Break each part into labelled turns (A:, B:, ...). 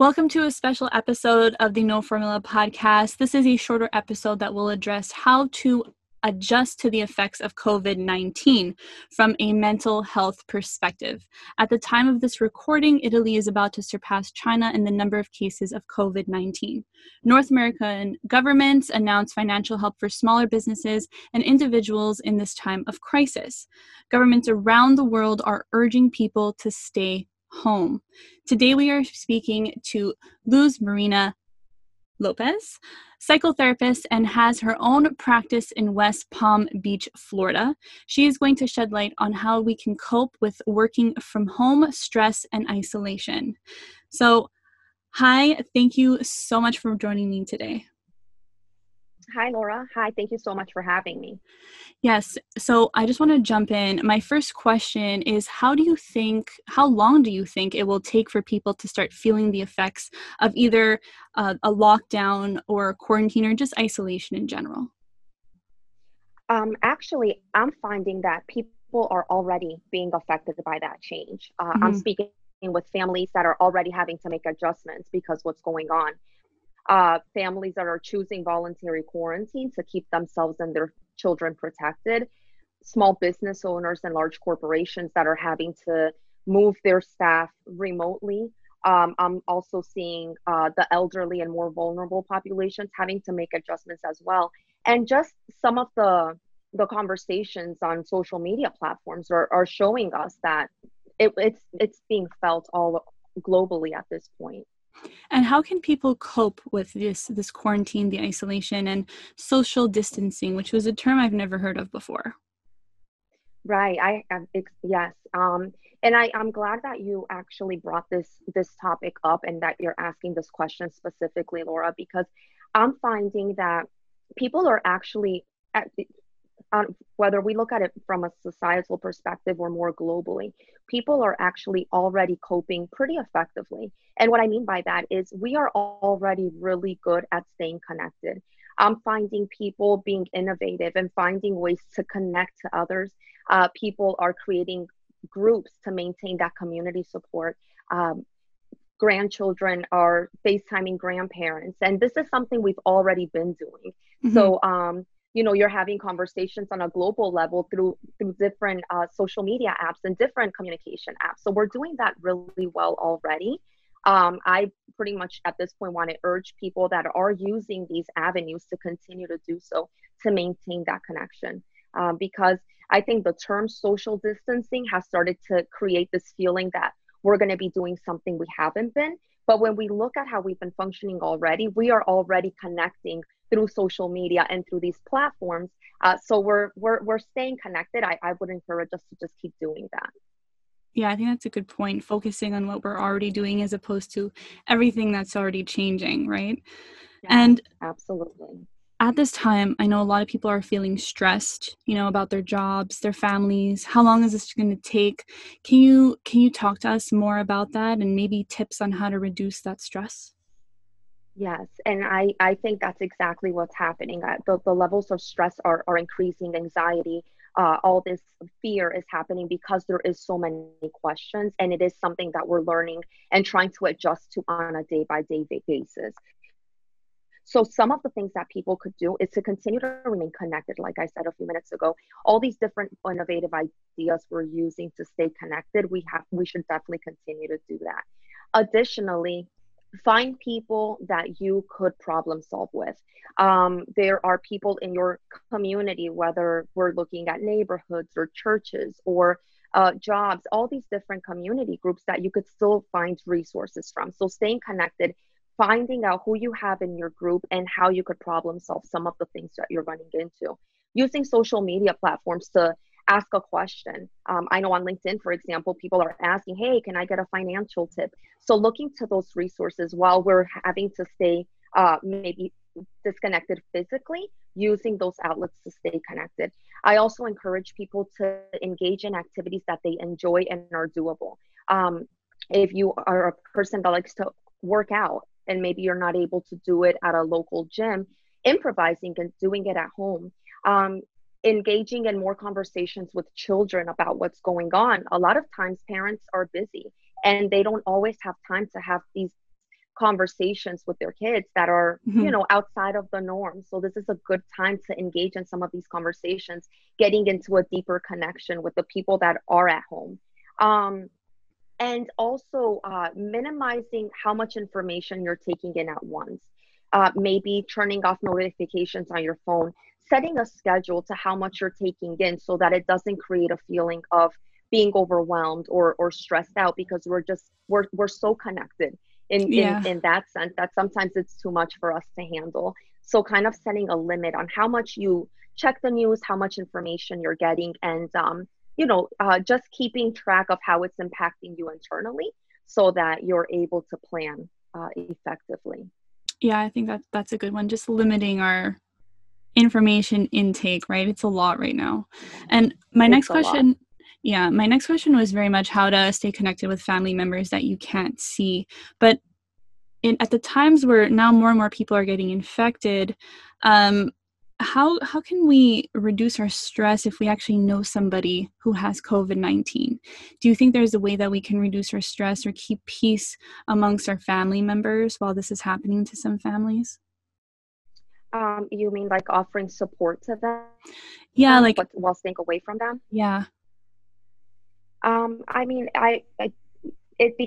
A: Welcome to a special episode of the No Formula podcast. This is a shorter episode that will address how to adjust to the effects of COVID 19 from a mental health perspective. At the time of this recording, Italy is about to surpass China in the number of cases of COVID 19. North American governments announced financial help for smaller businesses and individuals in this time of crisis. Governments around the world are urging people to stay home. Today, we are speaking to Luz Marina Lopez, psychotherapist, and has her own practice in West Palm Beach, Florida. She is going to shed light on how we can cope with working from home, stress, and isolation. So, hi, thank you so much for joining me today.
B: Hi, Laura. Hi, thank you so much for having me.
A: Yes. So I just want to jump in. My first question is How do you think, how long do you think it will take for people to start feeling the effects of either uh, a lockdown or quarantine or just isolation in general?
B: Um, actually, I'm finding that people are already being affected by that change. Uh, mm-hmm. I'm speaking with families that are already having to make adjustments because what's going on uh, families that are choosing voluntary quarantine to keep themselves and their children protected, small business owners and large corporations that are having to move their staff remotely. Um, I'm also seeing uh, the elderly and more vulnerable populations having to make adjustments as well. And just some of the the conversations on social media platforms are, are showing us that it, it's it's being felt all globally at this point.
A: And how can people cope with this this quarantine, the isolation, and social distancing, which was a term I've never heard of before?
B: Right. I, I yes. Um, and I, I'm glad that you actually brought this this topic up and that you're asking this question specifically, Laura, because I'm finding that people are actually um, whether we look at it from a societal perspective or more globally, people are actually already coping pretty effectively. And what I mean by that is we are already really good at staying connected. I'm finding people being innovative and finding ways to connect to others. Uh, people are creating groups to maintain that community support. Um, grandchildren are FaceTiming grandparents, and this is something we've already been doing. Mm-hmm. So, um, you know you're having conversations on a global level through through different uh, social media apps and different communication apps. So we're doing that really well already. Um, i pretty much at this point want to urge people that are using these avenues to continue to do so to maintain that connection. Um, because i think the term social distancing has started to create this feeling that we're going to be doing something we haven't been but when we look at how we've been functioning already we are already connecting through social media and through these platforms. Uh, so we're we're we're staying connected. I, I would encourage us to just keep doing that.
A: Yeah, I think that's a good point. Focusing on what we're already doing as opposed to everything that's already changing, right?
B: Yeah, and absolutely.
A: At this time, I know a lot of people are feeling stressed, you know, about their jobs, their families. How long is this going to take? Can you can you talk to us more about that and maybe tips on how to reduce that stress?
B: Yes, and I, I think that's exactly what's happening. The, the levels of stress are, are increasing, anxiety, uh, all this fear is happening because there is so many questions, and it is something that we're learning and trying to adjust to on a day by day basis. So, some of the things that people could do is to continue to remain connected. Like I said a few minutes ago, all these different innovative ideas we're using to stay connected, we have we should definitely continue to do that. Additionally, find people that you could problem solve with. Um, there are people in your community, whether we're looking at neighborhoods or churches or uh, jobs, all these different community groups that you could still find resources from. So staying connected, finding out who you have in your group and how you could problem solve some of the things that you're running into. Using social media platforms to ask a question. Um, I know on LinkedIn, for example, people are asking, hey, can I get a financial tip? So looking to those resources while we're having to stay uh, maybe disconnected physically, using those outlets to stay connected. I also encourage people to engage in activities that they enjoy and are doable. Um, if you are a person that likes to work out and maybe you're not able to do it at a local gym, improvising and doing it at home. Um, engaging in more conversations with children about what's going on. A lot of times parents are busy and they don't always have time to have these conversations with their kids that are
A: Mhm.
B: you know outside of the norm so this is a good time to engage in some of these conversations getting into a deeper connection with the people that are at home um, and also uh, minimizing how much information you're taking in at once uh, maybe turning off notifications on your phone setting a schedule to how much you're taking in so that it doesn't create a feeling of being overwhelmed or or stressed out because we're just we're we're so connected in
A: Yeah.
B: in, in that sense that sometimes it's too much for us to handle so kind of setting a limit on how much you check the news how much information you're getting and um, you know uh, just keeping track of how it's impacting you internally so that you're able to plan uh, effectively
A: Yeah, I think that that's a good one. Just limiting our information intake, right? It's a lot right now. And my
B: It's
A: next
B: a lot.
A: question, yeah, my next question was very much how to stay connected with family members that you can't see. But in at the times where now more and more people are getting infected, um, how how can we reduce our stress if we actually know somebody who has COVID nineteen? Do you think there's a way that we can reduce our stress or keep peace amongst our family members while this is happening to some families?
B: um, you mean like offering support to them
A: Yeah, like
B: but while staying away from them
A: yeah.
B: Um, I mean, I, I it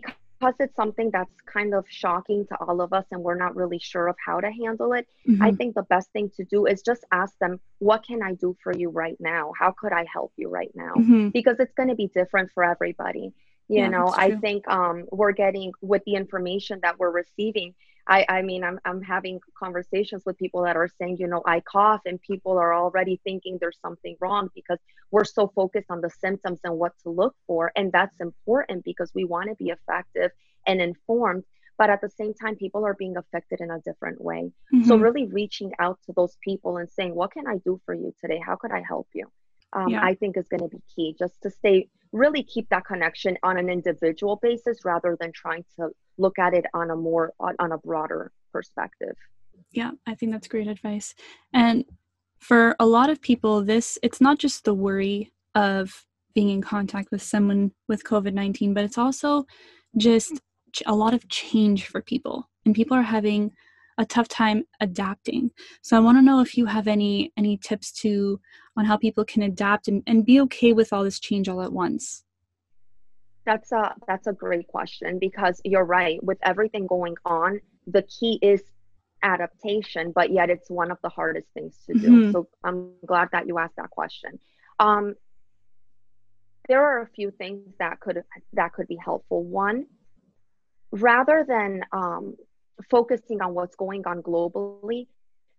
B: because it's something that's kind of shocking to all of us and we're not really sure of how to handle it. I
A: Mhm.
B: think the best thing to do is just ask them, what can I do for you right now? How could I help you right now?
A: Mhm.
B: Because it's going to be different for everybody. You
A: Yeah,
B: know, I think um, we're getting with the information that we're receiving. I, I mean, I'm, I'm having conversations with people that are saying, you know, I cough, and people are already thinking there's something wrong because we're so focused on the symptoms and what to look for. And that's important because we want to be effective and informed. But at the same time, people are being affected in a different way. So,
A: Mhm.
B: really reaching out to those people and saying, What can I do for you today? How could I help you? Um,
A: Yeah.
B: I think is going to be key just to stay, really keep that connection on an individual basis rather than trying to look at it on a more, on, on a broader perspective.
A: Yeah, I think that's great advice. And for a lot of people, this it's not just the worry of being in contact with someone with COVID 19, but it's also just a lot of change for people. And people are having a tough time adapting. So I want to know if you have any any tips to on how people can adapt and, and be okay with all this change all at once.
B: That's a that's a great question because you're right. With everything going on, the key is adaptation, but yet it's one of the hardest things to do.
A: Mhm.
B: So I'm glad that you asked that question. Um, there are a few things that could that could be helpful. One, rather than um, focusing on what's going on globally,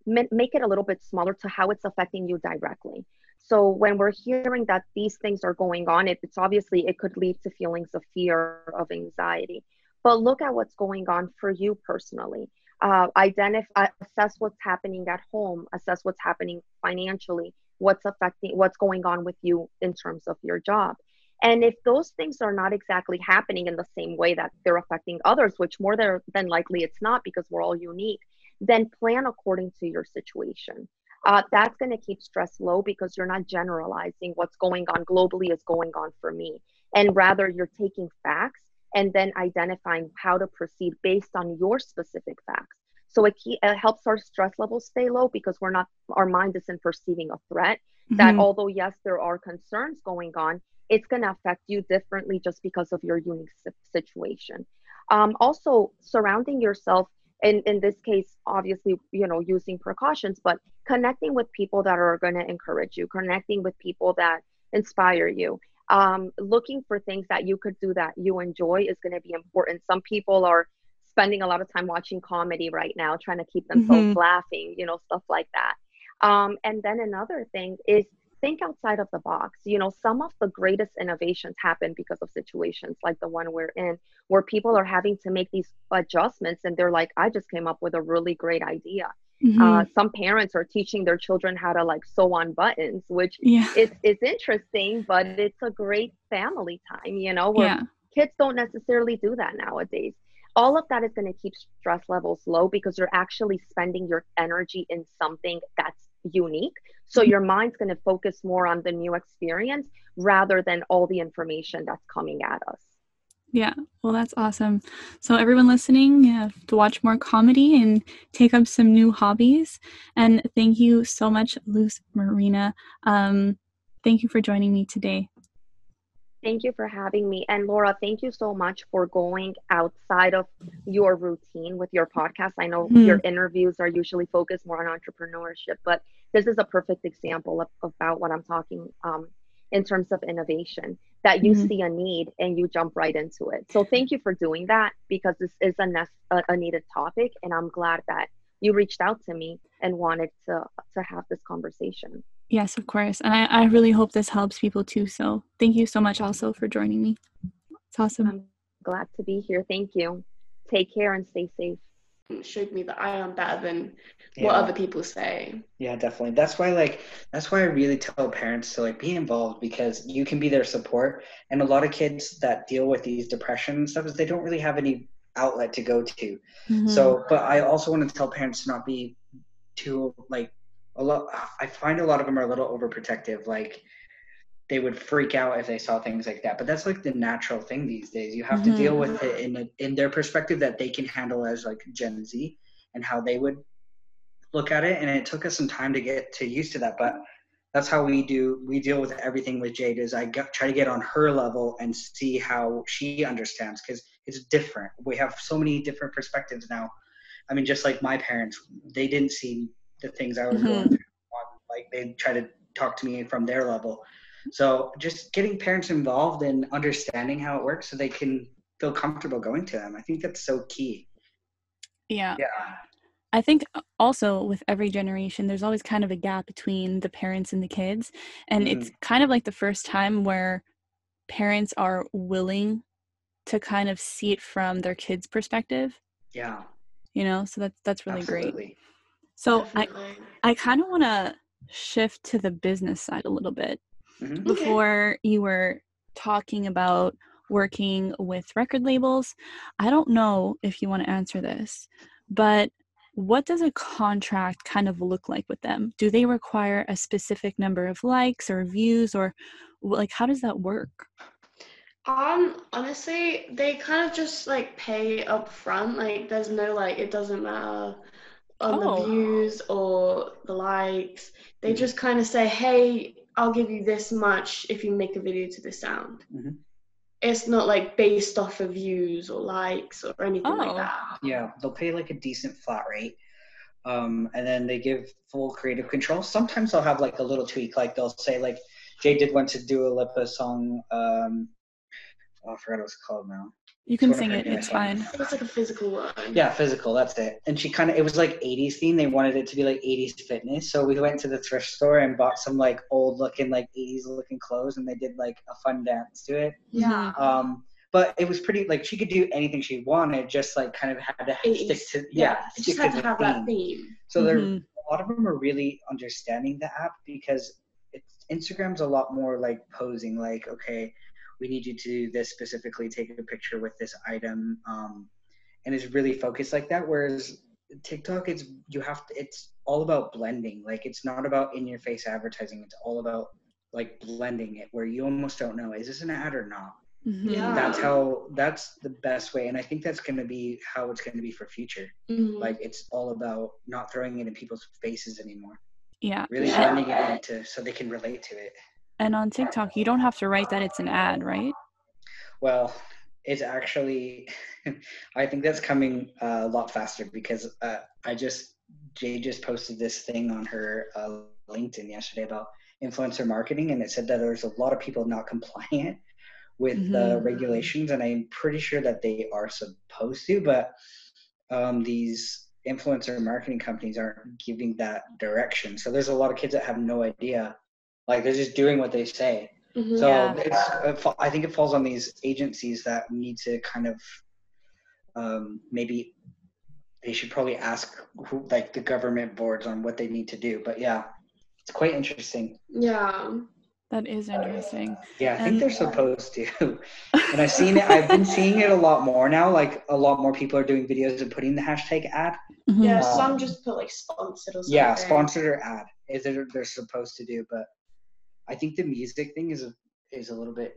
B: make it a little bit smaller to how it's affecting you directly. So when we're hearing that these things are going on, it, it's obviously it could lead to feelings of fear, of anxiety. But look at what's going on for you personally. Uh, identify, assess what's happening at home, assess what's happening financially, what's affecting, what's going on with you in terms of your job. And if those things are not exactly happening in the same way that they're affecting others, which more than likely it's not because we're all unique, then plan according to your situation. Uh, that's going to keep stress low because you're not generalizing what's going on globally is going on for me. And rather, you're taking facts and then identifying how to proceed based on your specific facts. So it, it helps our stress levels stay low because we're not, our mind isn't perceiving a threat. That
A: Mhm.
B: although, yes, there are concerns going on, it's going to affect you differently just because of your unique situation. Um, also, surrounding yourself, in, in this case, obviously, you know, using precautions, but connecting with people that are going to encourage you, connecting with people that inspire you. Um, looking for things that you could do that you enjoy is going to be important. Some people are spending a lot of time watching comedy right now, trying to keep themselves
A: Mhm.
B: laughing, you know, stuff like that. Um, and then another thing is think outside of the box. You know, some of the greatest innovations happen because of situations like the one we're in, where people are having to make these adjustments and they're like, I just came up with a really great idea.
A: Mhm.
B: Uh, some parents are teaching their children how to like sew on buttons, which
A: yeah.
B: is, is interesting, but it's a great family time, you know, where
A: Yeah.
B: kids don't necessarily do that nowadays. All of that is going to keep stress levels low because you're actually spending your energy in something that's unique. So
A: Mhm.
B: your mind's going to focus more on the new experience rather than all the information that's coming at us.
A: Yeah, well, that's awesome. So, everyone listening, to watch more comedy and take up some new hobbies. And thank you so much, Luz Marina. Um, thank you for joining me today.
B: Thank you for having me. And Laura, thank you so much for going outside of your routine with your podcast. I know mm. your interviews are usually focused more on entrepreneurship, but this is a perfect example of, about what I'm talking um, in terms of innovation that you mm-hmm. see a need and you jump right into it. So thank you for doing that because this is a, ne- a needed topic and I'm glad that you reached out to me and wanted to to have this conversation.
A: Yes, of course. And I, I really hope this helps people too. So thank you so much also for joining me. It's awesome. I'm
B: glad to be here. Thank you. Take care and stay safe
C: showed me that I am better than yeah. what other people say.
D: Yeah, definitely. That's why like that's why I really tell parents to like be involved because you can be their support. And a lot of kids that deal with these depression and stuff is they don't really have any outlet to go to. Mm-hmm. So but I also want to tell parents to not be too like a lot I find a lot of them are a little overprotective. Like they would freak out if they saw things like that. But that's like the natural thing these days. You have mm-hmm. to deal with it in a, in their perspective that they can handle as like Gen Z and how they would look at it. And it took us some time to get to used to that, but that's how we do. We deal with everything with Jade. Is I get, try to get on her level and see how she understands because it's different. We have so many different perspectives now. I mean, just like my parents, they didn't see the things I was mm-hmm. going through. Like they try to talk to me from their level so just getting parents involved and understanding how it works so they can feel comfortable going to them. I think that's so key.
A: Yeah. Yeah. I think also with every generation, there's always kind of a gap between the parents and the kids. And mm-hmm. it's kind of like the first time where parents are willing to kind of see it from their kids' perspective.
D: Yeah.
A: You know, so that's that's really Absolutely. great. So Definitely. I I kind of want to shift to the business side a little bit mm-hmm. before you were talking about working with record labels. I don't know if you want to answer this, but what does a contract kind of look like with them? Do they require a specific number of likes or views or like how does that work?
C: Um, honestly, they kind of just like pay up front. Like there's no like it doesn't matter on oh. the views or the likes. They mm-hmm. just kind of say, "Hey, I'll give you this much if you make a video to this sound. Mm-hmm. It's not like based off of views or likes or anything oh. like that.
D: Yeah, they'll pay like a decent flat rate. Um, and then they give full creative control. Sometimes they'll have like a little tweak, like they'll say like Jay did want to do a Lipa song. Um, oh, I forgot what it's called now.
A: You can sing it. It's fine.
C: It's like a physical one.
D: Yeah, physical. That's it. And she kind of it was like 80s theme. They wanted it to be like 80s fitness. So we went to the thrift store and bought some like old looking like 80s looking clothes, and they did like a fun dance to it.
C: Yeah.
D: Um, but it was pretty like she could do anything she wanted. Just like kind of had to 80s. stick to yeah.
C: yeah stick just had to, to have theme. that theme.
D: So mm-hmm. there, a lot of them are really understanding the app because it's Instagram's a lot more like posing. Like okay we need you to do this specifically, take a picture with this item, um, and it's really focused like that. Whereas TikTok, it's you have to, it's all about blending. Like it's not about in your face advertising. It's all about like blending it, where you almost don't know is this an ad or not.
C: Mm-hmm. Yeah.
D: That's how that's the best way. And I think that's gonna be how it's gonna be for future. Mm-hmm. Like it's all about not throwing it in people's faces anymore.
A: Yeah.
D: Really
A: yeah.
D: blending it into so they can relate to it.
A: And on TikTok, you don't have to write that it's an ad, right?
D: Well, it's actually, I think that's coming uh, a lot faster because uh, I just, Jay just posted this thing on her uh, LinkedIn yesterday about influencer marketing, and it said that there's a lot of people not compliant with mm-hmm. the regulations, and I'm pretty sure that they are supposed to, but um, these influencer marketing companies aren't giving that direction. So there's a lot of kids that have no idea like they're just doing what they say. Mm-hmm, so yeah. it's, I think it falls on these agencies that need to kind of um, maybe they should probably ask who, like the government boards on what they need to do. But yeah, it's quite interesting.
C: Yeah.
A: That is interesting.
D: Yeah, I and, think they're supposed to. and I've seen it. I've been seeing it a lot more now. Like a lot more people are doing videos and putting the hashtag ad.
C: Mm-hmm. Yeah, um, some just put like sponsored or something.
D: Yeah, sponsored or ad is it they're supposed to do, but I think the music thing is a is a little bit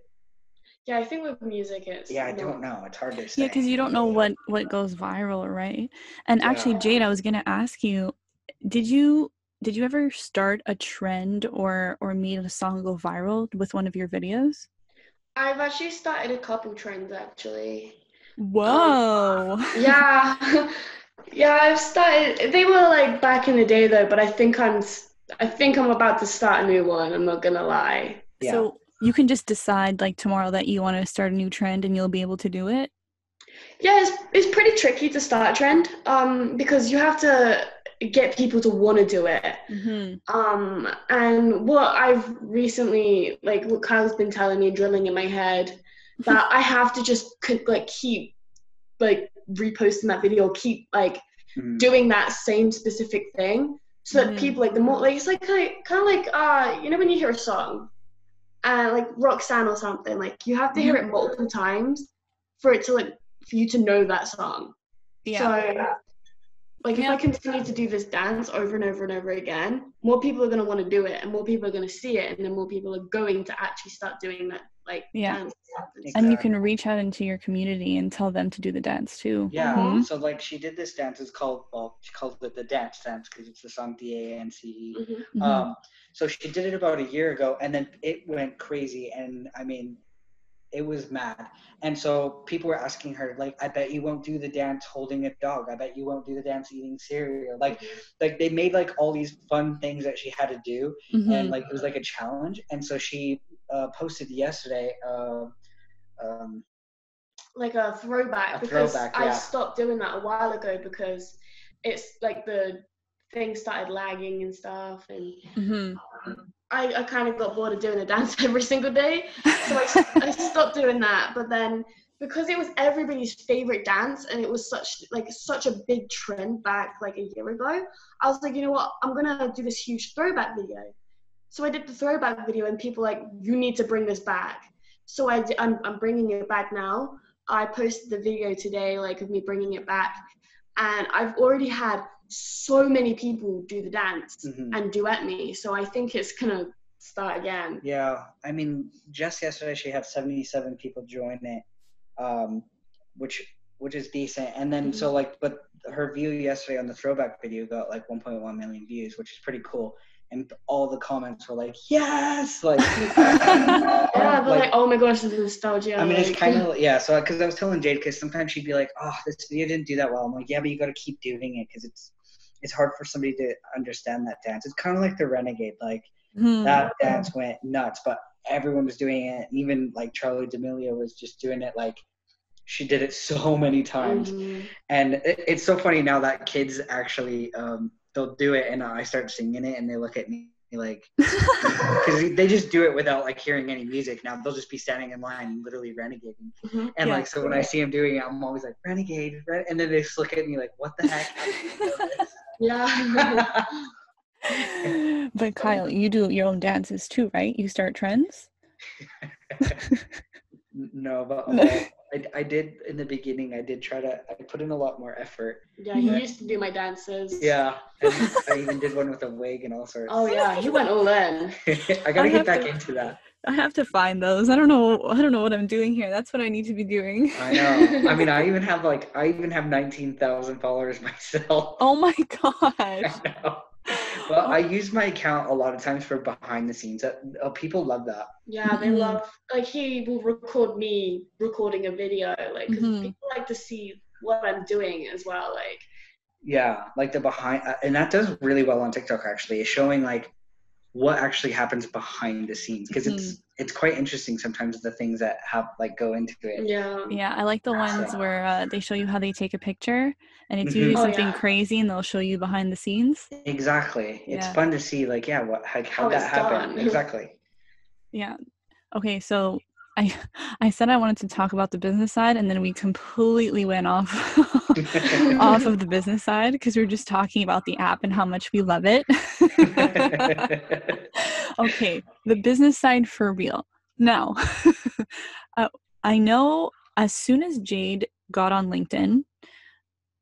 C: Yeah, I think with music it's
D: Yeah, I
C: not-
D: don't know. It's hard to say.
A: Yeah, because you don't know what what goes viral, right? And actually, Jade, I was gonna ask you, did you did you ever start a trend or or made a song go viral with one of your videos?
C: I've actually started a couple trends actually.
A: Whoa!
C: Yeah, yeah, I've started. They were like back in the day though, but I think I'm. S- I think I'm about to start a new one. I'm not gonna lie.
D: Yeah.
A: So you can just decide like tomorrow that you want to start a new trend, and you'll be able to do it.
C: Yeah, it's, it's pretty tricky to start a trend um, because you have to get people to want to do it.
A: Mm-hmm.
C: Um, and what I've recently, like what Kyle's been telling me, drilling in my head, that I have to just c- like keep like reposting that video, keep like
D: Mhm.
C: doing that same specific thing, so that
A: Mhm.
C: people like the more like it's like kind of like uh you know when you hear a song, uh like Roxanne or something, like you have to hear it multiple times for it to like for you to know that song. Yeah. So, like, if I continue to do this dance over and over and over again, more people are going to want to do it, and more people are going to see it, and then more people are going to actually start doing that, like,
A: Yeah.
C: dance. stuff and
D: And
C: stuff.
A: and you can reach out into your community and tell them to do the dance too.
D: Yeah.
A: Mhm.
D: So like she did this dance. It's called well, she calls it the dance dance because it's the song D A N C E.
C: Mhm.
A: Mhm.
D: Um, so she did it about a year ago, and then it went crazy. And I mean, it was mad. And so people were asking her, like, "I bet you won't do the dance holding a dog. I bet you won't do the dance eating cereal." Like, like they made like all these fun things that she had to do,
A: Mhm.
D: and like it was like a challenge. And so she uh, posted yesterday. Uh, um,
C: like a throwback
D: A
C: because
D: throwback,
C: I stopped doing that a while ago because it's like the thing started lagging and stuff, and
A: Mhm.
C: I, I kind of got bored of doing the dance every single day. So I, I stopped doing that. But then because it was everybody's favorite dance and it was such like such a big trend back like a year ago, I was like, you know what, I'm gonna do this huge throwback video. So I did the throwback video and people like, you need to bring this back. So I, I'm, I'm bringing it back now. I posted the video today, like of me bringing it back, and I've already had so many people do the dance
D: mhm.
C: and duet me. So I think it's gonna start again.
D: Yeah, I mean, just yesterday she had 77 people join it, um, which which is decent. And then so like, but her view yesterday on the throwback video got like 1.1 million views, which is pretty cool. And all the comments were like, yes, like.
C: Yeah, they're like,
D: like-
C: oh my gosh, the nostalgia.
D: I mean, it's kind of yeah. So because I was telling Jade, because sometimes she'd be like, "Oh, this video didn't do that well." I'm like, "Yeah, but you got to keep doing it because it's it's hard for somebody to understand that dance. It's kind of like the Renegade. Like
A: Mhm.
D: that dance went nuts, but everyone was doing it. Even like Charli D'Amelio was just doing it. Like she did it so many times,
C: Mhm.
D: and it, it's so funny now that kids actually um, they'll do it, and I start singing it, and they look at me like because they just do it without like hearing any music. Now they'll just be standing in line, literally renegading.
C: Mhm.
D: And
A: Yeah.
D: like, so when I see them doing it, I'm always like, renegade, ren-" and then they just look at me like, what the heck?
C: Yeah.
A: but Kyle, you do your own dances too, right? You start trends.
D: no, but well, I, I did in the beginning. I did try to. I put in a lot more effort.
C: yeah, he used to do my dances.
D: Yeah, and I even did one with a wig and all sorts.
C: Oh yeah, he went all in.
D: I gotta
A: I
D: get back
A: to-
D: into that.
A: I have to find those. I don't know. I don't know what I'm doing here. That's what I need to be doing.
D: I know. I mean, I even have like, I even have nineteen thousand followers myself.
A: Oh my gosh.
D: I. Well, I use my account a lot of times for behind the scenes. Uh, uh, people love that.
C: Yeah, they
A: Mhm.
C: love like he will record me recording a video, like 'cause
A: Mhm.
C: people like to see what I'm doing as well. Like
D: Yeah, like the behind, uh, and that does really well on TikTok. Actually, is showing like what actually happens behind the scenes because it's it's quite interesting sometimes the things that have like go into it.
C: yeah,
A: Yeah, I like the ones
D: So-
A: where uh, they show you how they take a picture, and it's
D: Mhm.
A: usually
C: Oh,
A: something
C: yeah.
A: crazy, and they'll show you behind the scenes.
D: Exactly, it's fun to see like yeah, what like how,
C: How
D: that
C: it's
D: happened.
C: done.
D: Exactly.
A: Yeah. Okay, so I I said I wanted to talk about the business side, and then we completely went off off of the business side because we were just talking about the app and how much we love it. okay, the business side for real. Now, uh, I know as soon as Jade got on LinkedIn,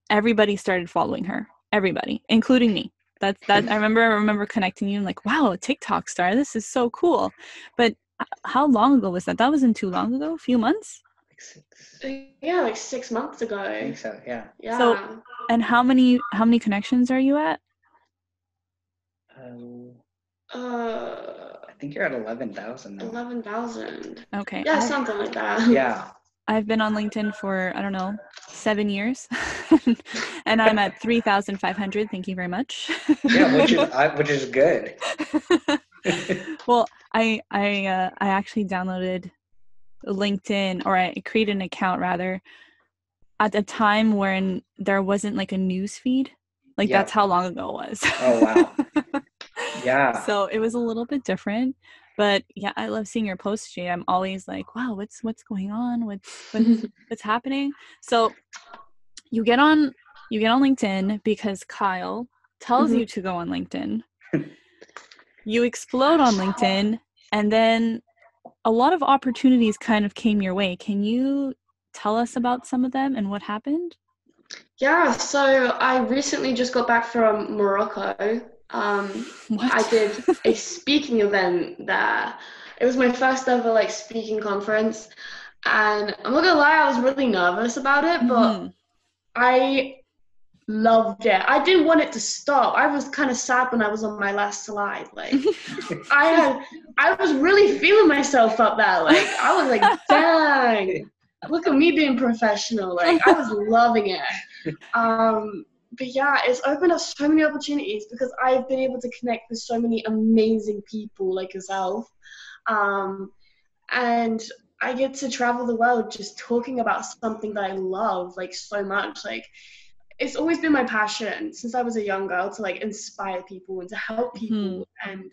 A: everybody started following her. Everybody, including me. That's that. I remember. I remember connecting you and like, wow, TikTok star. This is so cool. But how long ago was that? That wasn't too long ago. A few months.
D: Like six.
C: Yeah, like six months ago.
D: I think so. Yeah.
C: Yeah.
A: So- And how many how many connections are you at?
D: Um,
C: uh,
D: I think you're at eleven thousand.
C: Eleven thousand.
A: Okay.
C: Yeah,
A: I-
C: something like that.
D: Yeah.
A: I've been on LinkedIn for I don't know seven years, and I'm at three thousand five hundred. Thank you very much.
D: Yeah, which is I, which is good.
A: well, I I uh, I actually downloaded LinkedIn or I created an account rather at a time when there wasn't like a news feed. Like
D: Yeah.
A: that's how long ago it was.
D: Oh, wow. Yeah.
A: So it was a little bit different. But yeah, I love seeing your posts, Jay. I'm always like, wow, what's what's going on? What's what's, what's happening? So you get on you get on LinkedIn because Kyle tells
B: Mhm.
A: you to go on LinkedIn. you explode on LinkedIn and then a lot of opportunities kind of came your way. Can you tell us about some of them and what happened?
C: Yeah, so I recently just got back from Morocco. Um,
A: What?
C: I did a speaking event there. It was my first ever like speaking conference, and I'm not gonna lie, I was really nervous about it, but
A: Mhm.
C: I loved it. I didn't want it to stop. I was kind of sad when I was on my last slide. Like I had, I was really feeling myself up there. Like I was like, dang, look at me being professional. Like I was loving it. Um, but yeah, it's opened up so many opportunities because I've been able to connect with so many amazing people like yourself. Um, and I get to travel the world just talking about something that I love like so much. Like it's always been my passion since I was a young girl to like inspire people and to help people. And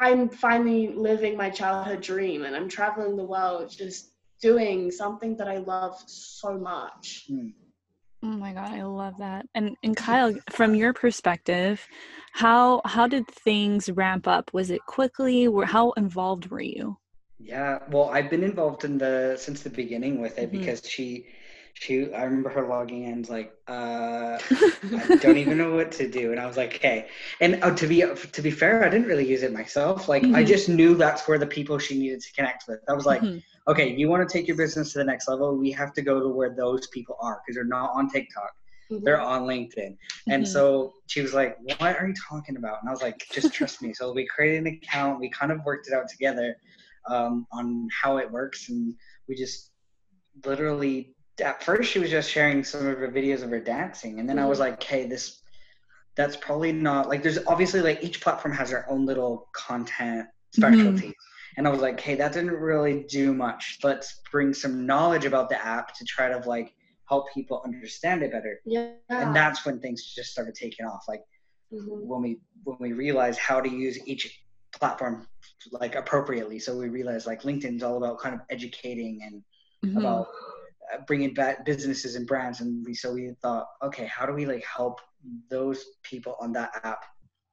C: I'm finally living my childhood dream and I'm traveling the world just doing something that I love so much.
D: Hmm.
A: Oh my god, I love that. And and Kyle, from your perspective, how how did things ramp up? Was it quickly? Were how involved were you?
D: Yeah, well, I've been involved in the since the beginning with it
A: Mhm.
D: because she, she, I remember her logging in like, uh, I don't even know what to do, and I was like, okay. And uh, to be to be fair, I didn't really use it myself. Like, I
A: Mhm.
D: just knew that's where the people she needed to connect with. I was like,
A: Mhm.
D: okay, you want to take your business to the next level, we have to go to where those people are because they're not on TikTok, they're on LinkedIn. And
A: Mhm.
D: so she was like, What are you talking about? And I was like, Just trust me. So we created an account. We kind of worked it out together um, on how it works. And we just literally, at first, she was just sharing some of her videos of her dancing. And then I was
C: Mhm.
D: like, Hey, this, that's probably not like, there's obviously like each platform has their own little content specialties. And I was like, Hey, that didn't really do much. Let's bring some knowledge about the app to try to like help people understand it better
C: Yeah.
D: and that's when things just started taking off like
C: Mhm.
D: when we when we realized how to use each platform like appropriately so we realized like linkedin's all about kind of educating and
A: Mhm.
D: about bringing back businesses and brands and we so we thought okay how do we like help those people on that app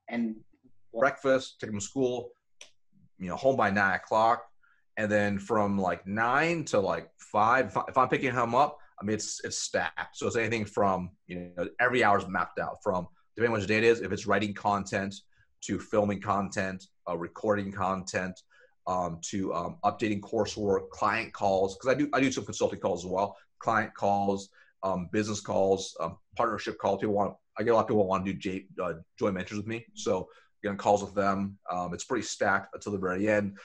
D: and
E: breakfast, take them to school, you know, home by nine o'clock. And then from like nine to like five, if I'm picking him up, I mean, it's, it's stacked. So it's anything from, you know, every hour is mapped out from, depending on what your day is, if it's writing content to filming content, uh, recording content, um, to um, updating coursework, client calls, because I do, I do some consulting calls as well, client calls, um, business calls, um, partnership calls. People want, I get a lot of people want to do J, uh, joint ventures with me. So, getting calls with them. Um, it's pretty stacked until the very end.